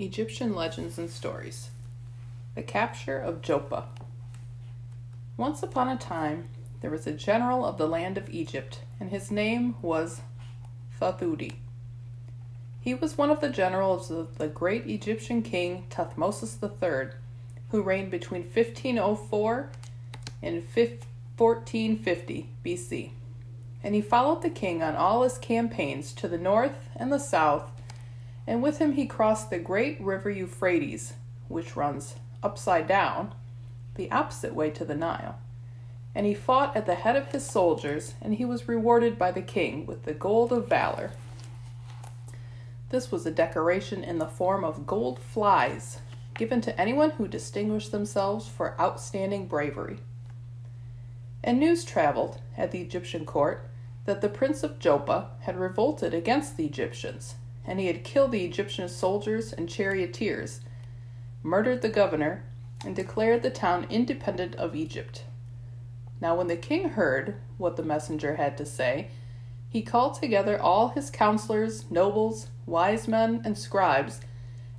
Egyptian Legends and Stories The Capture of Joppa. Once upon a time, there was a general of the land of Egypt, and his name was Thuthuti. He was one of the generals of the great Egyptian king Thutmosis III, who reigned between 1504 and 1450 BC. And he followed the king on all his campaigns to the north and the south and with him he crossed the great river Euphrates, which runs upside down, the opposite way to the Nile. And he fought at the head of his soldiers, and he was rewarded by the king with the gold of valor. This was a decoration in the form of gold flies, given to anyone who distinguished themselves for outstanding bravery. And news traveled at the Egyptian court that the prince of Joppa had revolted against the Egyptians and he had killed the Egyptian soldiers and charioteers, murdered the governor, and declared the town independent of Egypt. Now, when the king heard what the messenger had to say, he called together all his counselors, nobles, wise men, and scribes,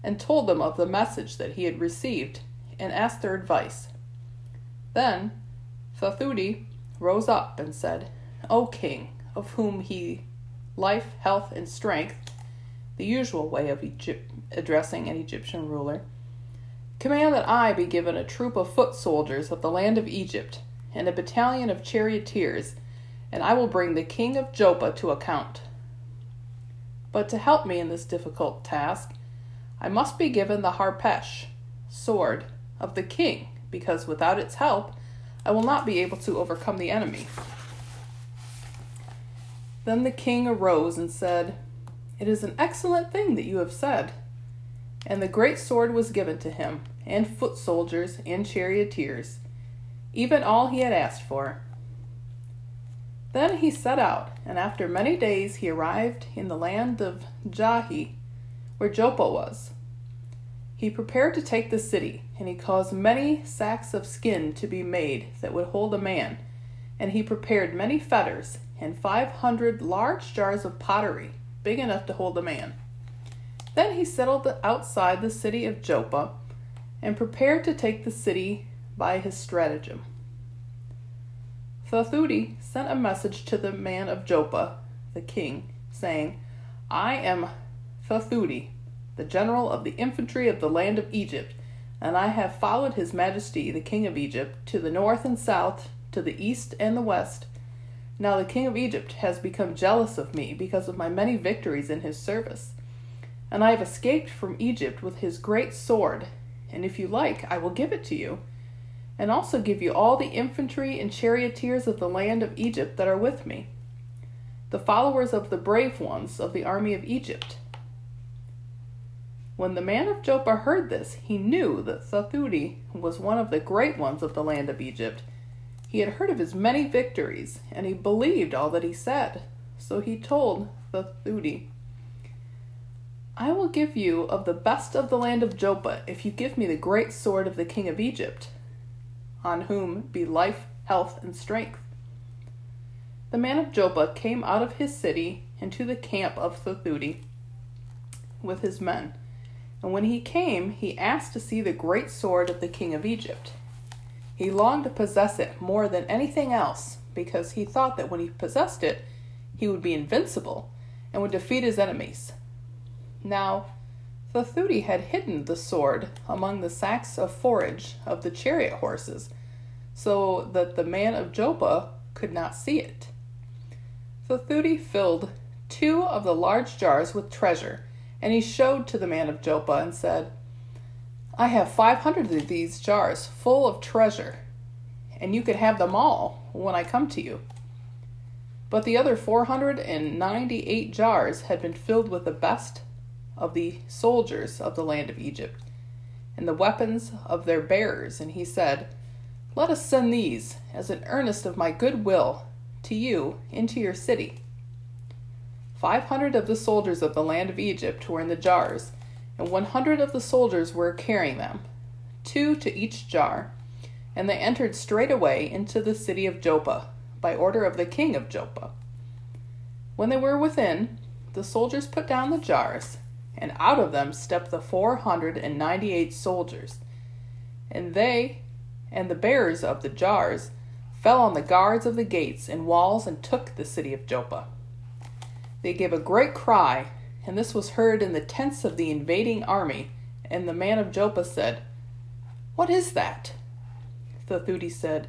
and told them of the message that he had received, and asked their advice. Then Thuthuti rose up and said, O king, of whom he life, health, and strength, the usual way of Egypt, addressing an Egyptian ruler. Command that I be given a troop of foot soldiers of the land of Egypt, and a battalion of charioteers, and I will bring the king of Joppa to account. But to help me in this difficult task, I must be given the harpesh, sword, of the king, because without its help, I will not be able to overcome the enemy. Then the king arose and said, it is an excellent thing that you have said. And the great sword was given to him, and foot soldiers, and charioteers, even all he had asked for. Then he set out, and after many days he arrived in the land of Jahi, where Joppa was. He prepared to take the city, and he caused many sacks of skin to be made that would hold a man, and he prepared many fetters, and five hundred large jars of pottery big enough to hold a man. Then he settled outside the city of Joppa and prepared to take the city by his stratagem. Thuthuti sent a message to the man of Joppa, the king, saying, I am Thuthuti, the general of the infantry of the land of Egypt, and I have followed his majesty, the king of Egypt, to the north and south, to the east and the west, now the king of Egypt has become jealous of me because of my many victories in his service. And I have escaped from Egypt with his great sword, and if you like, I will give it to you, and also give you all the infantry and charioteers of the land of Egypt that are with me, the followers of the brave ones of the army of Egypt. When the man of Joppa heard this, he knew that Thuthuti was one of the great ones of the land of Egypt he had heard of his many victories, and he believed all that he said. So he told Thuthuti, I will give you of the best of the land of Joppa if you give me the great sword of the king of Egypt, on whom be life, health, and strength. The man of Joppa came out of his city into the camp of Thuthuti with his men. And when he came, he asked to see the great sword of the king of Egypt. He longed to possess it more than anything else because he thought that when he possessed it, he would be invincible and would defeat his enemies. Now, Thuthuti had hidden the sword among the sacks of forage of the chariot horses, so that the man of Joppa could not see it. Thuthuti filled two of the large jars with treasure, and he showed to the man of Joppa and said, I have 500 of these jars full of treasure, and you could have them all when I come to you. But the other 498 jars had been filled with the best of the soldiers of the land of Egypt, and the weapons of their bearers. And he said, Let us send these as an earnest of my good will to you into your city. Five hundred of the soldiers of the land of Egypt were in the jars and one hundred of the soldiers were carrying them, two to each jar. And they entered straightway into the city of Joppa, by order of the king of Joppa. When they were within, the soldiers put down the jars, and out of them stepped the four hundred and ninety eight soldiers. And they and the bearers of the jars fell on the guards of the gates and walls and took the city of Joppa. They gave a great cry, and this was heard in the tents of the invading army. And the man of Joppa said, What is that? Thuthuti said,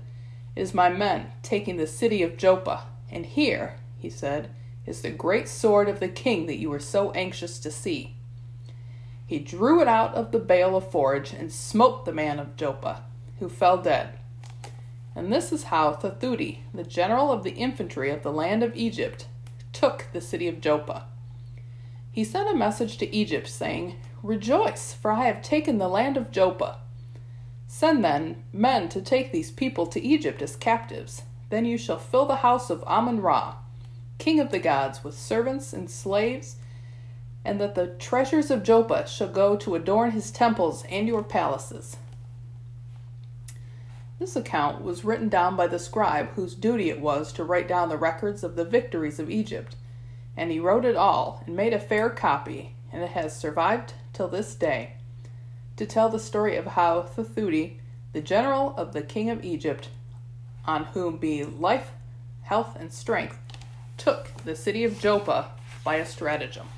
Is my men taking the city of Joppa. And here, he said, is the great sword of the king that you were so anxious to see. He drew it out of the bale of forage and smote the man of Joppa, who fell dead. And this is how Thuthuti, the general of the infantry of the land of Egypt, took the city of Joppa. He sent a message to Egypt, saying, Rejoice, for I have taken the land of Joppa. Send then men to take these people to Egypt as captives. Then you shall fill the house of Amun Ra, king of the gods, with servants and slaves, and that the treasures of Joppa shall go to adorn his temples and your palaces. This account was written down by the scribe whose duty it was to write down the records of the victories of Egypt, and he wrote it all and made a fair copy, and it has survived till this day, to tell the story of how Thuthuti, the general of the king of Egypt, on whom be life, health, and strength, took the city of Joppa by a stratagem.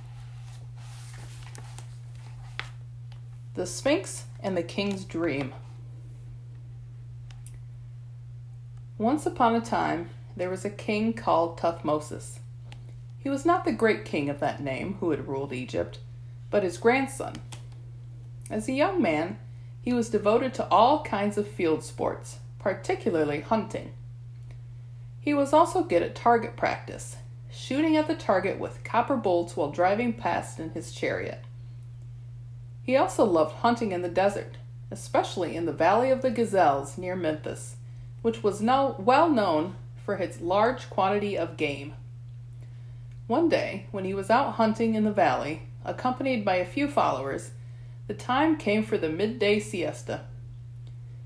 The Sphinx and the King's Dream. Once upon a time, there was a king called Tuthmosis. He was not the great king of that name who had ruled Egypt, but his grandson. As a young man, he was devoted to all kinds of field sports, particularly hunting. He was also good at target practice, shooting at the target with copper bolts while driving past in his chariot. He also loved hunting in the desert, especially in the Valley of the Gazelles near Memphis which was now well known for its large quantity of game. One day, when he was out hunting in the valley, accompanied by a few followers, the time came for the midday siesta.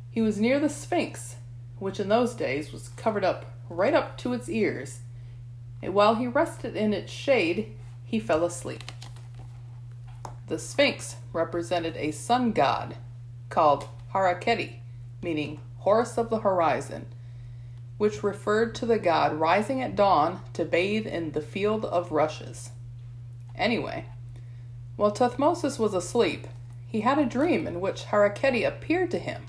He was near the Sphinx, which in those days was covered up right up to its ears, and while he rested in its shade, he fell asleep. The Sphinx represented a sun god called Haraketi, meaning Horus of the horizon, which referred to the god rising at dawn to bathe in the field of rushes. Anyway, while Tuthmosis was asleep, he had a dream in which Haraketi appeared to him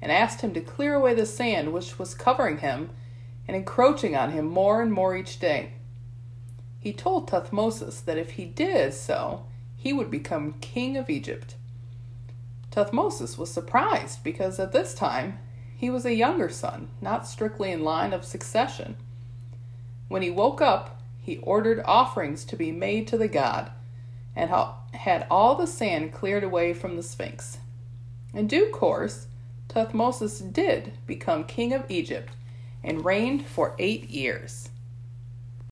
and asked him to clear away the sand which was covering him and encroaching on him more and more each day. He told Tuthmosis that if he did so, he would become king of Egypt. Tuthmosis was surprised because at this time he was a younger son, not strictly in line of succession. When he woke up, he ordered offerings to be made to the god, and had all the sand cleared away from the Sphinx. In due course, Tuthmosis did become king of Egypt and reigned for eight years.